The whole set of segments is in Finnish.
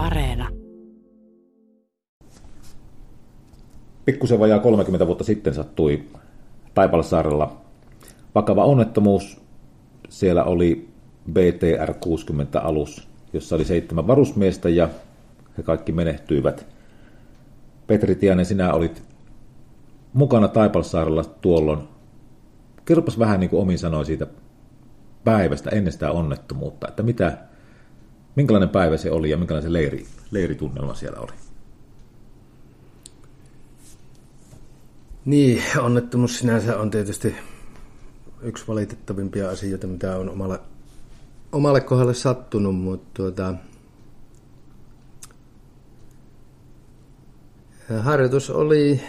Areena. Pikkusen vajaa 30 vuotta sitten sattui Taipalsaarella vakava onnettomuus. Siellä oli BTR-60-alus, jossa oli seitsemän varusmiestä ja he kaikki menehtyivät. Petri Tianen, sinä olit mukana Taipalsaarella tuolloin. Kerropas vähän niin kuin omin sanoi siitä päivästä ennen sitä onnettomuutta, että mitä, minkälainen päivä se oli ja minkälainen se leiri, leiritunnelma siellä oli? Niin, onnettomuus sinänsä on tietysti yksi valitettavimpia asioita, mitä on omalle, omalle kohdalle sattunut, mutta tuota, harjoitus oli,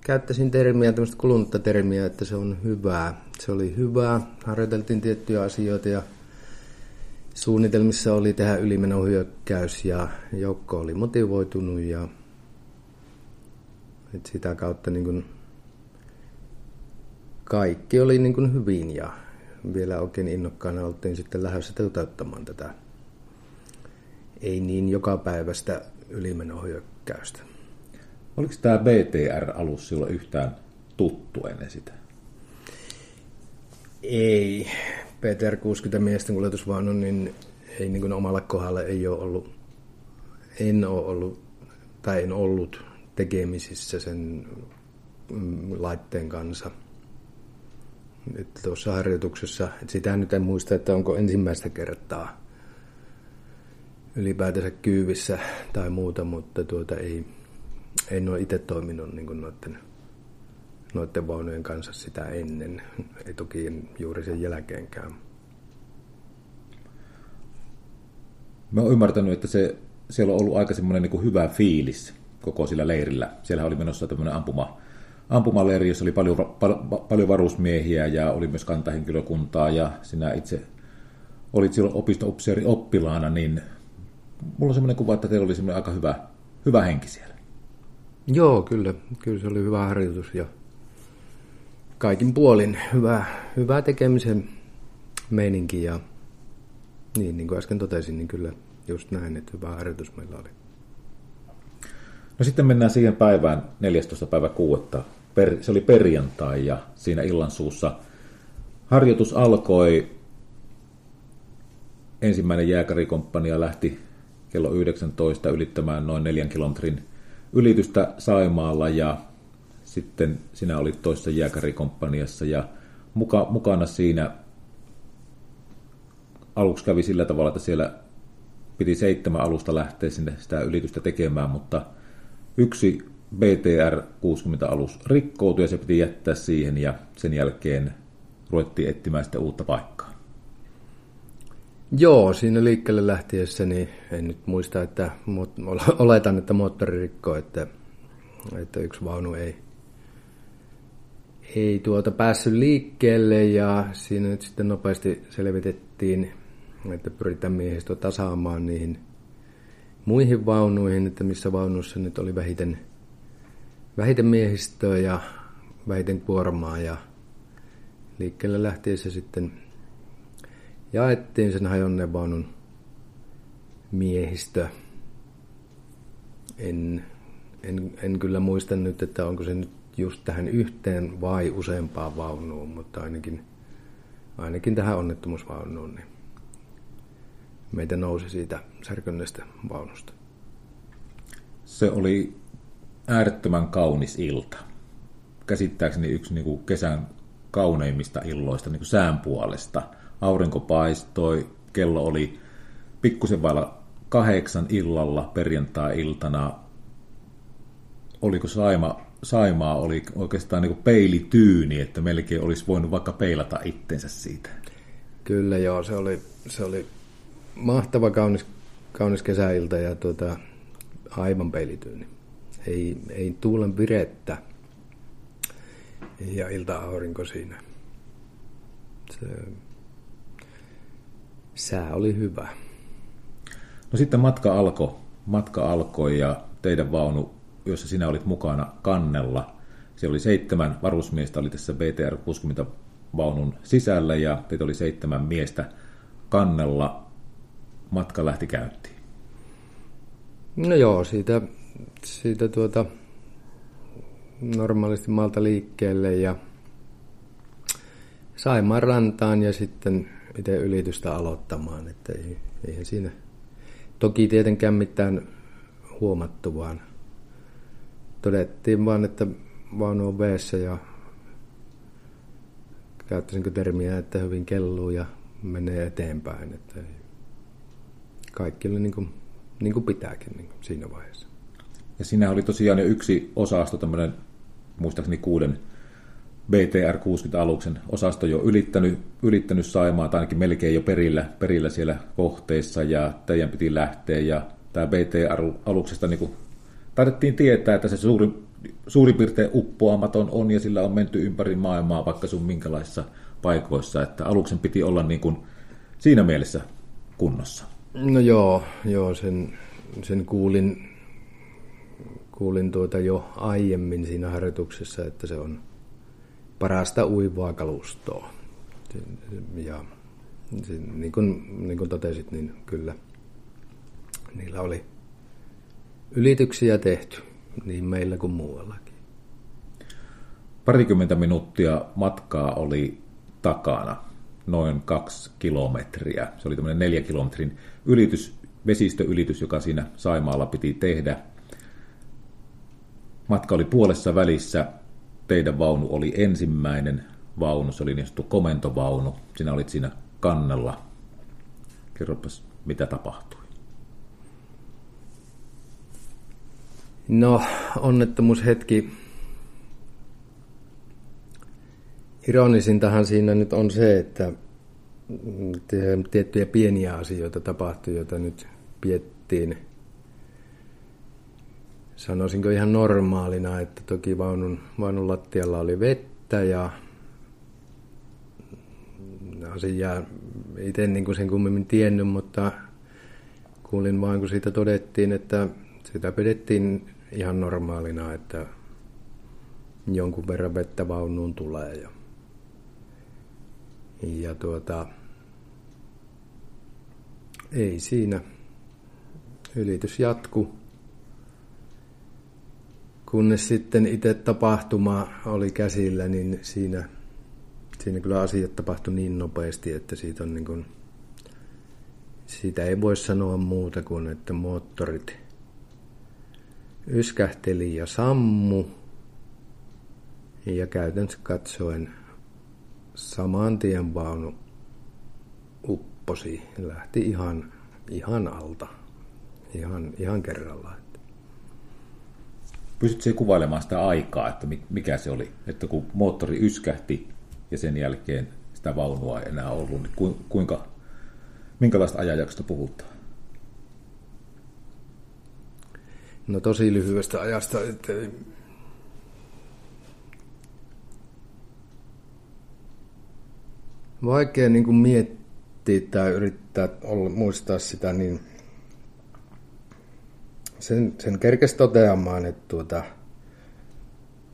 käyttäisin termiä, tämmöistä kulunutta termiä, että se on hyvää. Se oli hyvää, harjoiteltiin tiettyjä asioita ja suunnitelmissa oli tehdä ylimenohyökkäys ja joukko oli motivoitunut ja et sitä kautta niin kuin kaikki oli niin kuin hyvin ja vielä oikein innokkaana oltiin sitten lähdössä toteuttamaan tätä ei niin joka päivästä ylimenohyökkäystä. Oliko tämä BTR-alus silloin yhtään tuttu ennen sitä? Ei. BTR 60 miesten kuljetusvaunu, niin ei niin kuin omalla kohdalla ei ole ollut, en ole ollut, tai en ollut tekemisissä sen mm, laitteen kanssa. Nyt tuossa harjoituksessa, että sitä nyt en muista, että onko ensimmäistä kertaa ylipäätänsä kyyvissä tai muuta, mutta tuota ei, en ole itse toiminut niin noiden, noiden vaunujen kanssa sitä ennen, ei toki juuri sen jälkeenkään. Mä oon ymmärtänyt, että se, siellä on ollut aika semmoinen niin hyvä fiilis koko sillä leirillä. Siellä oli menossa tämmöinen ampuma, ampumaleiri, jossa oli paljon, pal- paljon varusmiehiä ja oli myös kantahenkilökuntaa ja sinä itse olit silloin opisto oppilaana, niin mulla on semmoinen kuva, että teillä oli semmoinen aika hyvä, hyvä henki siellä. Joo, kyllä. Kyllä se oli hyvä harjoitus ja kaikin puolin hyvä, hyvä tekemisen meininki ja niin, niin kuin äsken totesin, niin kyllä just näin, että hyvä harjoitus meillä oli. No sitten mennään siihen päivään, 14. päivä 6. Per, se oli perjantai ja siinä illan suussa harjoitus alkoi. Ensimmäinen jääkärikomppania lähti kello 19 ylittämään noin neljän kilometrin ylitystä Saimaalla ja sitten sinä olit toisessa jääkärikomppaniassa ja muka, mukana siinä aluksi kävi sillä tavalla, että siellä piti seitsemän alusta lähteä sinne sitä ylitystä tekemään, mutta yksi BTR-60-alus rikkoutui ja se piti jättää siihen ja sen jälkeen ruvettiin etsimään sitä uutta paikkaa. Joo, siinä liikkeelle lähtiessä niin en nyt muista, että oletan, että moottori rikkoi, että, että yksi vaunu ei, ei tuota päässyt liikkeelle ja siinä nyt sitten nopeasti selvitettiin, että pyritään miehistö tasaamaan niihin muihin vaunuihin, että missä vaunussa nyt oli vähiten, vähiten miehistöä ja vähiten kuormaa ja liikkeelle lähtiessä sitten jaettiin sen hajonneen vaunun miehistö. En, en, en kyllä muista nyt, että onko se nyt just tähän yhteen vai useampaan vaunuun, mutta ainakin, ainakin tähän onnettomuusvaunuun, niin meitä nousi siitä särkönneestä vaunusta. Se oli äärettömän kaunis ilta. Käsittääkseni yksi niin kuin kesän kauneimmista illoista niin kuin sään puolesta. Aurinko paistoi, kello oli pikkusen vailla kahdeksan illalla perjantai-iltana. Oliko Saima, Saimaa oli oikeastaan niin kuin peilityyni, että melkein olisi voinut vaikka peilata itsensä siitä. Kyllä joo, se oli, se oli mahtava kaunis, kaunis kesäilta ja tuota, aivan peilityyni. Ei, ei tuulen virettä ja ilta-aurinko siinä. Se, sää oli hyvä. No sitten matka alkoi, matka alkoi ja teidän vaunu, jossa sinä olit mukana kannella, siellä oli seitsemän varusmiestä, oli tässä BTR-60 vaunun sisällä ja teitä oli seitsemän miestä kannella. Matka lähti käyntiin. No joo, siitä, siitä tuota, normaalisti maalta liikkeelle ja Saimaan rantaan ja sitten miten ylitystä aloittamaan. Että ei, eihän siinä toki tietenkään mitään huomattu, vaan todettiin vaan, että vaunu on veessä ja käyttäisinkö termiä, että hyvin kelluu ja menee eteenpäin. Että kaikki oli niin kuin, niin kuin pitääkin niin kuin siinä vaiheessa. Ja siinä oli tosiaan jo yksi osasto, tämmöinen muistaakseni kuuden BTR-60-aluksen osasto jo ylittänyt, ylittänyt Saimaa, tai ainakin melkein jo perillä, perillä siellä kohteissa, ja teidän piti lähteä, ja tämä BTR-aluksesta niin taidettiin tietää, että se suuri, suurin piirtein uppoamaton on, ja sillä on menty ympäri maailmaa, vaikka sun minkälaisissa paikoissa, että aluksen piti olla niin kuin, siinä mielessä kunnossa. No joo, joo sen, sen kuulin, kuulin tuota jo aiemmin siinä harjoituksessa, että se on parasta uivaa kalustoa. Ja niin kuin, niin kuin totesit, niin kyllä niillä oli ylityksiä tehty niin meillä kuin muuallakin. Parikymmentä minuuttia matkaa oli takana, noin kaksi kilometriä. Se oli tämmöinen neljä kilometrin ylitys, vesistöylitys, joka siinä Saimaalla piti tehdä. Matka oli puolessa välissä. Teidän vaunu oli ensimmäinen vaunu, se oli niin sanottu komentovaunu. Sinä olit siinä kannella. Kerropas, mitä tapahtui. No, onnettomuushetki. Ironisintahan siinä nyt on se, että tiettyjä pieniä asioita tapahtui, joita nyt piettiin sanoisinko ihan normaalina, että toki vaunun, vaunun lattialla oli vettä ja asiaa itse niin kuin sen kummemmin tiennyt, mutta kuulin vain kun siitä todettiin, että sitä pidettiin ihan normaalina, että jonkun verran vettä vaunuun tulee. Ja, ja tuota, ei siinä. Ylitys jatku. Kunnes sitten itse tapahtuma oli käsillä, niin siinä, siinä kyllä asiat tapahtui niin nopeasti, että siitä on niin kuin, siitä ei voi sanoa muuta kuin, että moottorit yskähteli ja sammu. Ja käytännössä katsoen saman tien vaunu upposi. Lähti ihan, ihan alta. Ihan, ihan kerralla. Pystytkö kuvailemaan sitä aikaa, että mikä se oli? Että kun moottori yskähti ja sen jälkeen sitä vaunua ei enää ollut, niin kuinka, minkälaista ajanjaksosta puhutaan? No tosi lyhyestä ajasta, että vaikea niin kuin miettiä tai yrittää olla, muistaa sitä, niin sen, sen kerkesi toteamaan, että tuota,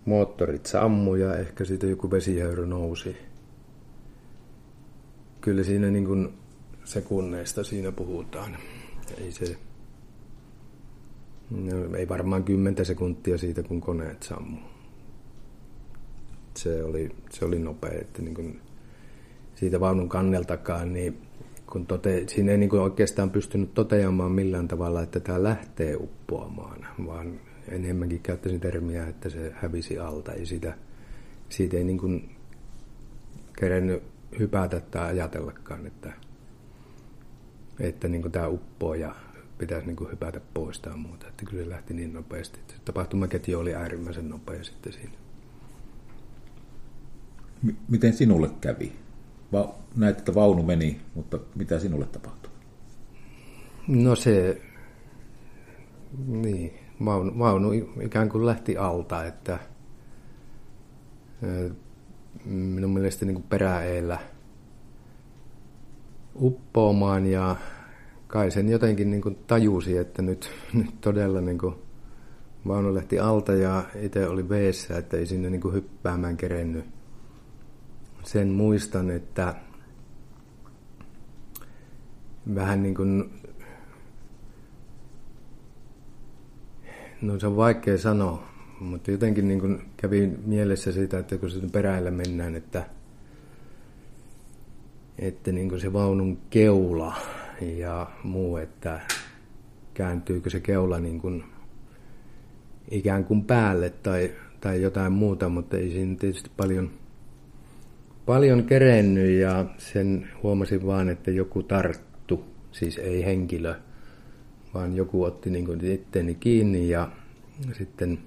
moottorit sammu ja ehkä siitä joku vesihöyrä nousi. Kyllä siinä niin kuin sekunneista siinä puhutaan. Ei se, no, ei varmaan kymmentä sekuntia siitä, kun koneet sammu. Se oli, se oli nopea, että niin kuin siitä vaunun kanneltakaan, niin kun tote, siinä ei niin kuin oikeastaan pystynyt toteamaan millään tavalla, että tämä lähtee uppoamaan, vaan enemmänkin käyttäisin termiä, että se hävisi alta. Ei siitä, siitä ei niin kuin kerennyt hypätä tai ajatellakaan, että, että niin kuin tämä uppoo ja pitäisi niin kuin hypätä pois tai muuta. Että kyllä se lähti niin nopeasti. Että tapahtumaketju oli äärimmäisen nopea sitten siinä. M- miten sinulle kävi? Va- näet, että vaunu meni, mutta mitä sinulle tapahtui? No se, niin, vaunu, vaunu ikään kuin lähti alta, että minun mielestä niin kuin peräeellä uppoamaan ja kai sen jotenkin niin tajusi, että nyt, nyt todella niin vaunu lähti alta ja itse oli veessä, että ei sinne niin hyppäämään kerennyt. Sen muistan, että vähän niin kuin no se on vaikea sanoa, mutta jotenkin niin kuin kävi mielessä siitä, että kun sitten peräillä mennään, että, että niin kuin se vaunun keula ja muu, että kääntyykö se keula niin kuin ikään kuin päälle tai, tai jotain muuta, mutta ei siinä tietysti paljon, paljon kerennyt ja sen huomasin vaan, että joku tarttu, siis ei henkilö, vaan joku otti niin kuin itteeni kiinni ja sitten,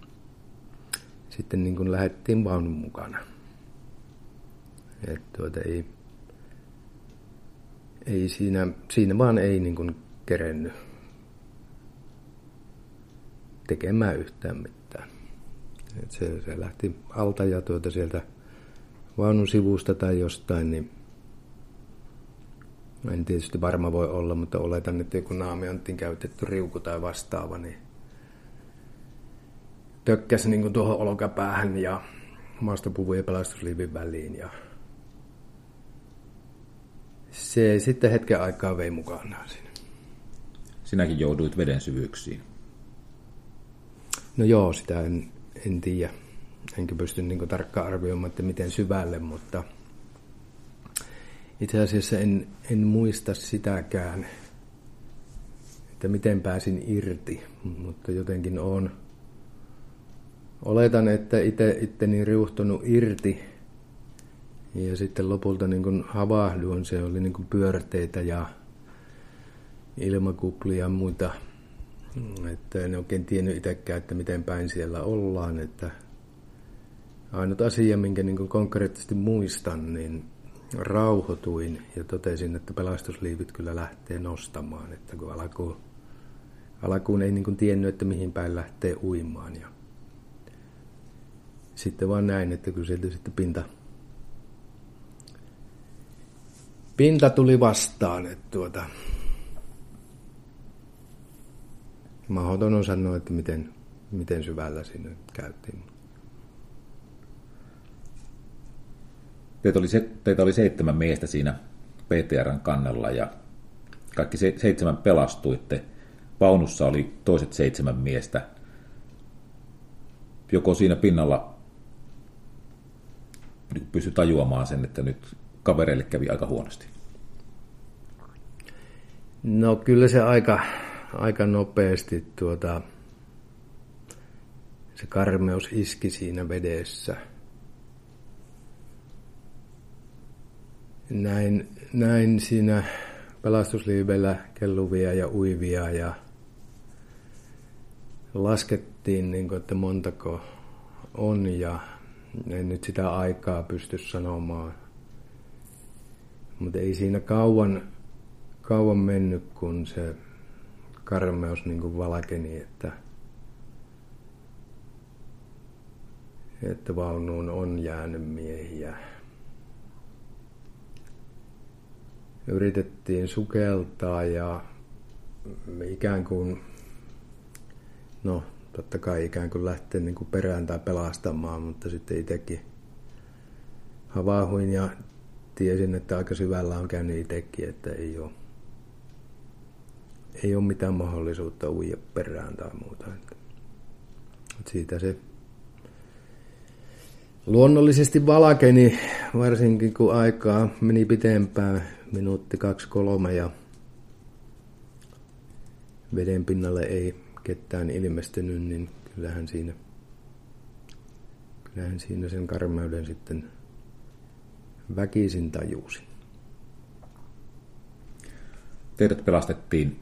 sitten niin kuin lähdettiin vaunun mukana. Et tuota ei, ei siinä, siinä vaan ei niin kuin kerennyt tekemään yhtään mitään. Et se, se lähti alta ja tuota sieltä vaunun sivusta tai jostain, niin en tietysti varma voi olla, mutta oletan, että joku naamiointiin käytetty riuku tai vastaava, niin tökkäsi niin tuohon olkapäähän ja maastopuvun ja pelastusliivin väliin. Ja se sitten hetken aikaa vei mukanaan sinne. Sinäkin jouduit veden syvyyksiin. No joo, sitä en, en tiedä. Enkä pysty niin tarkkaan arvioimaan, että miten syvälle, mutta itse asiassa en, en muista sitäkään, että miten pääsin irti, mutta jotenkin on. Oletan, että itse itteni riuhtunut irti ja sitten lopulta niin kuin havahduin, se oli niin kuin pyörteitä ja ilmakuplia ja muita että en oikein tiennyt itsekään, että miten päin siellä ollaan. Että ainut asia, minkä niin konkreettisesti muistan, niin rauhoituin ja totesin, että pelastusliivit kyllä lähtee nostamaan. Että kun alkuun, alkuun ei niin tiennyt, että mihin päin lähtee uimaan. Ja sitten vaan näin, että kun sieltä sitten pinta, pinta tuli vastaan. Että tuota, mahdoton on sanoa, että miten, miten syvällä sinne käytiin. Teitä oli, se, teitä oli seitsemän miestä siinä PTRn kannella ja kaikki se, seitsemän pelastuitte. Paunussa oli toiset seitsemän miestä. Joko siinä pinnalla pysty tajuamaan sen, että nyt kavereille kävi aika huonosti? No kyllä se aika, aika nopeasti tuota, se karmeus iski siinä vedessä. Näin, näin siinä pelastusliivellä kelluvia ja uivia ja laskettiin, niin kuin, että montako on ja en nyt sitä aikaa pysty sanomaan. Mutta ei siinä kauan, kauan mennyt, kun se karmeus niin kuin valkeni, että, että vaunuun on jäänyt miehiä. Yritettiin sukeltaa ja ikään kuin, no totta kai ikään kuin lähteä niin kuin perään tai pelastamaan, mutta sitten itsekin havaahuin ja tiesin, että aika syvällä on käynyt itsekin, että ei ole ei ole mitään mahdollisuutta uija perään tai muuta. Et siitä se luonnollisesti valkeni, varsinkin kun aikaa meni pitempään, minuutti kaksi kolme ja veden pinnalle ei ketään ilmestynyt, niin kyllähän siinä, kyllähän siinä sen karmeuden sitten väkisin tajusi. Teidät pelastettiin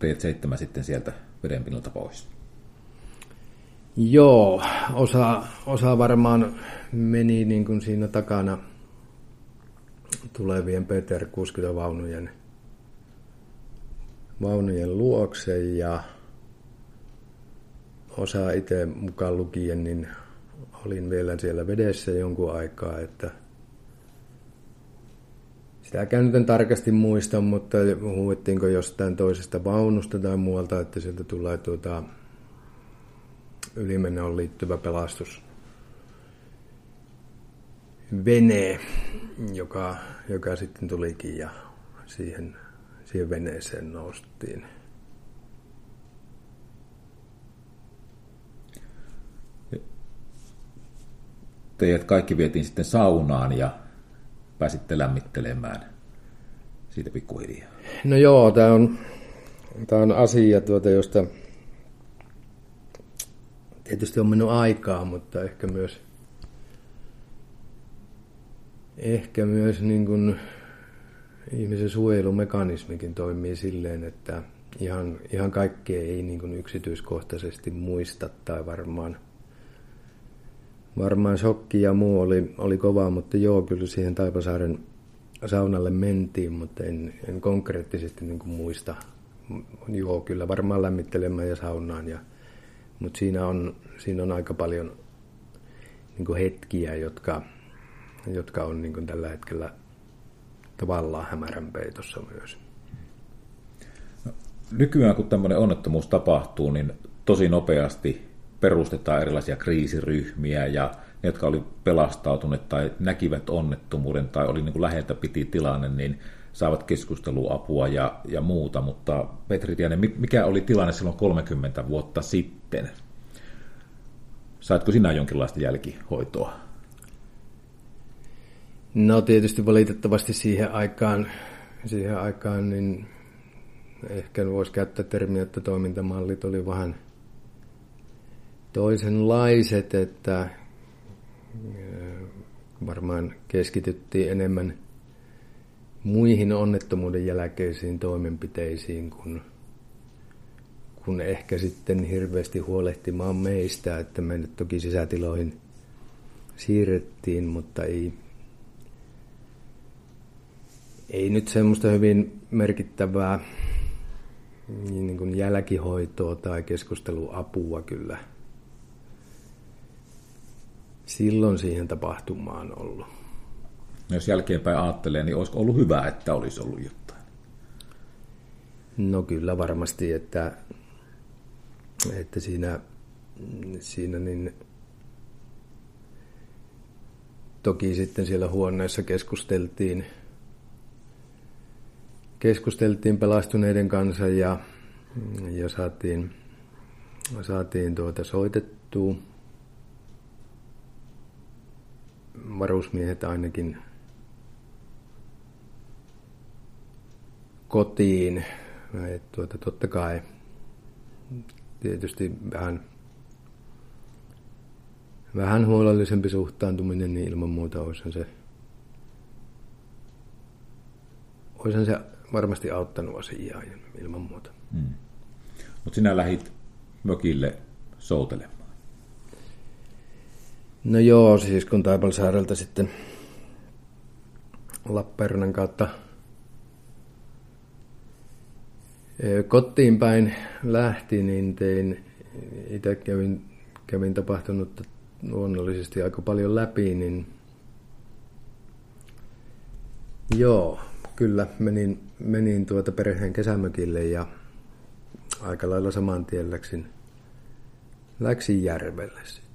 P7 sitten sieltä vedenpinnalta pois? Joo, osa, osa varmaan meni niin kuin siinä takana tulevien Peter 60 vaunujen, vaunujen luokse ja osa itse mukaan lukien, niin olin vielä siellä vedessä jonkun aikaa, että Sitäkään nyt en tarkasti muista, mutta huuettiinko jostain toisesta vaunusta tai muualta, että sieltä tulee tuota ylimenoon liittyvä pelastus vene, joka, joka sitten tulikin ja siihen, siihen veneeseen noustiin. Teidät kaikki vietiin sitten saunaan ja pääsitte lämmittelemään siitä pikkuhiljaa. No joo, tämä on, tämä on asia, tuota, josta tietysti on mennyt aikaa, mutta ehkä myös, ehkä myös niin kuin ihmisen suojelumekanismikin toimii silleen, että ihan, ihan kaikkea ei niin kuin yksityiskohtaisesti muista tai varmaan, varmaan shokki ja muu oli, oli kova, mutta joo, kyllä siihen Taipasaaren saunalle mentiin, mutta en, en konkreettisesti niin kuin muista. Joo, kyllä varmaan lämmittelemään ja saunaan, ja, mutta siinä on, siinä on aika paljon niin kuin hetkiä, jotka, jotka on niin kuin tällä hetkellä tavallaan hämärän peitossa myös. Nykyään kun tämmöinen onnettomuus tapahtuu, niin tosi nopeasti perustetaan erilaisia kriisiryhmiä ja ne, jotka oli pelastautuneet tai näkivät onnettomuuden tai oli niin kuin läheltä piti tilanne, niin saavat keskusteluapua ja, ja muuta. Mutta Petri Tianen, mikä oli tilanne silloin 30 vuotta sitten? Saatko sinä jonkinlaista jälkihoitoa? No tietysti valitettavasti siihen aikaan, siihen aikaan niin ehkä voisi käyttää termiä, että toimintamallit oli vähän toisenlaiset, että äh, varmaan keskityttiin enemmän muihin onnettomuuden jälkeisiin toimenpiteisiin kuin, kun ehkä sitten hirveästi huolehtimaan meistä, että me nyt toki sisätiloihin siirrettiin, mutta ei, ei nyt semmoista hyvin merkittävää niin kuin jälkihoitoa tai keskusteluapua kyllä silloin siihen tapahtumaan ollut. No jos jälkeenpäin ajattelee, niin olisiko ollut hyvä, että olisi ollut jotain? No kyllä varmasti, että, että siinä, siinä niin toki sitten siellä huoneessa keskusteltiin – keskusteltiin pelastuneiden kanssa ja, ja saatiin, saatiin tuota soitettua. Varusmiehet ainakin kotiin. Et tuota, totta kai tietysti vähän, vähän huolellisempi suhtaantuminen, niin ilman muuta olisi se, olisi se varmasti auttanut asiaa ilman muuta. Hmm. Mutta sinä lähit mökille soutelemaan. No joo, siis kun Taipalsaarelta sitten Lappeenrannan kautta kotiin päin lähti, niin tein, itse kävin, kävin tapahtunut luonnollisesti aika paljon läpi, niin joo, kyllä menin menin tuota perheen kesämökille ja aika lailla saman tien läksin, läksin järvelle sitten.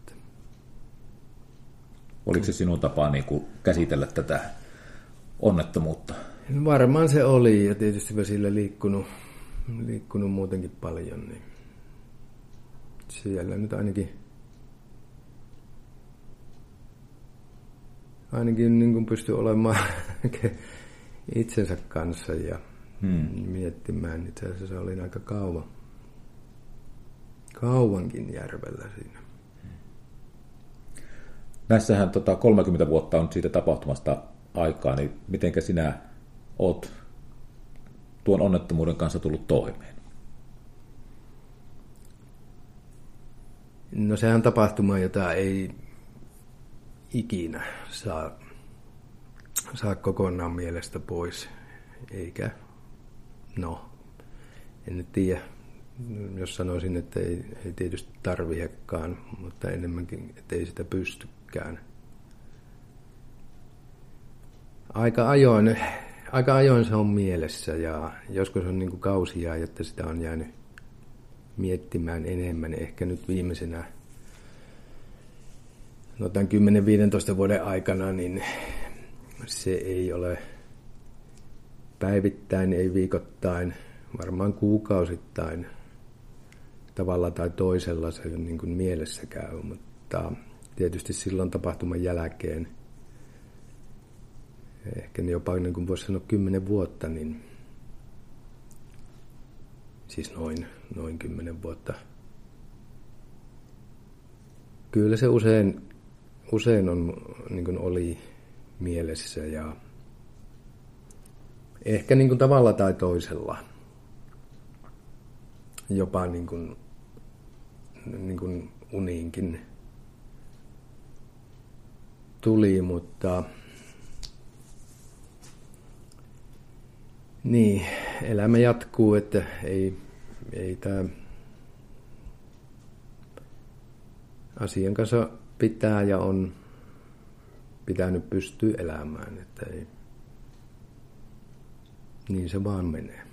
Oliko se sinun tapaa niin kuin käsitellä tätä onnettomuutta? Varmaan se oli ja tietysti vesillä liikkunut, liikkunut muutenkin paljon, niin siellä nyt ainakin ainakin niin kuin pystyi olemaan itsensä kanssa ja hmm. miettimään. Itse asiassa olin aika kauan, kauankin järvellä siinä. Näissähän tota, 30 vuotta on siitä tapahtumasta aikaa, niin mitenkä sinä oot tuon onnettomuuden kanssa tullut toimeen? No sehän tapahtuma, jota ei ikinä saa saa kokonaan mielestä pois, eikä, no, en nyt tiedä, jos sanoisin, että ei, ei tietysti tarviekaan, mutta enemmänkin, että ei sitä pystykään. Aika ajoin, aika ajoin se on mielessä ja joskus on niin kuin kausia, että sitä on jäänyt miettimään enemmän. Ehkä nyt viimeisenä no tämän 10-15 vuoden aikana, niin se ei ole päivittäin, ei viikoittain, varmaan kuukausittain tavalla tai toisella se niin kuin mielessä käy, mutta tietysti silloin tapahtuman jälkeen, ehkä jopa niin kuin voisi sanoa kymmenen vuotta, niin siis noin, noin kymmenen vuotta. Kyllä se usein, usein on, niin kuin oli mielessä ja ehkä niin kuin tavalla tai toisella jopa niin kuin, niin kuin uniinkin tuli, mutta niin, elämä jatkuu, että ei, ei tämä asian kanssa pitää ja on pitänyt pystyä elämään, että ei, niin se vaan menee.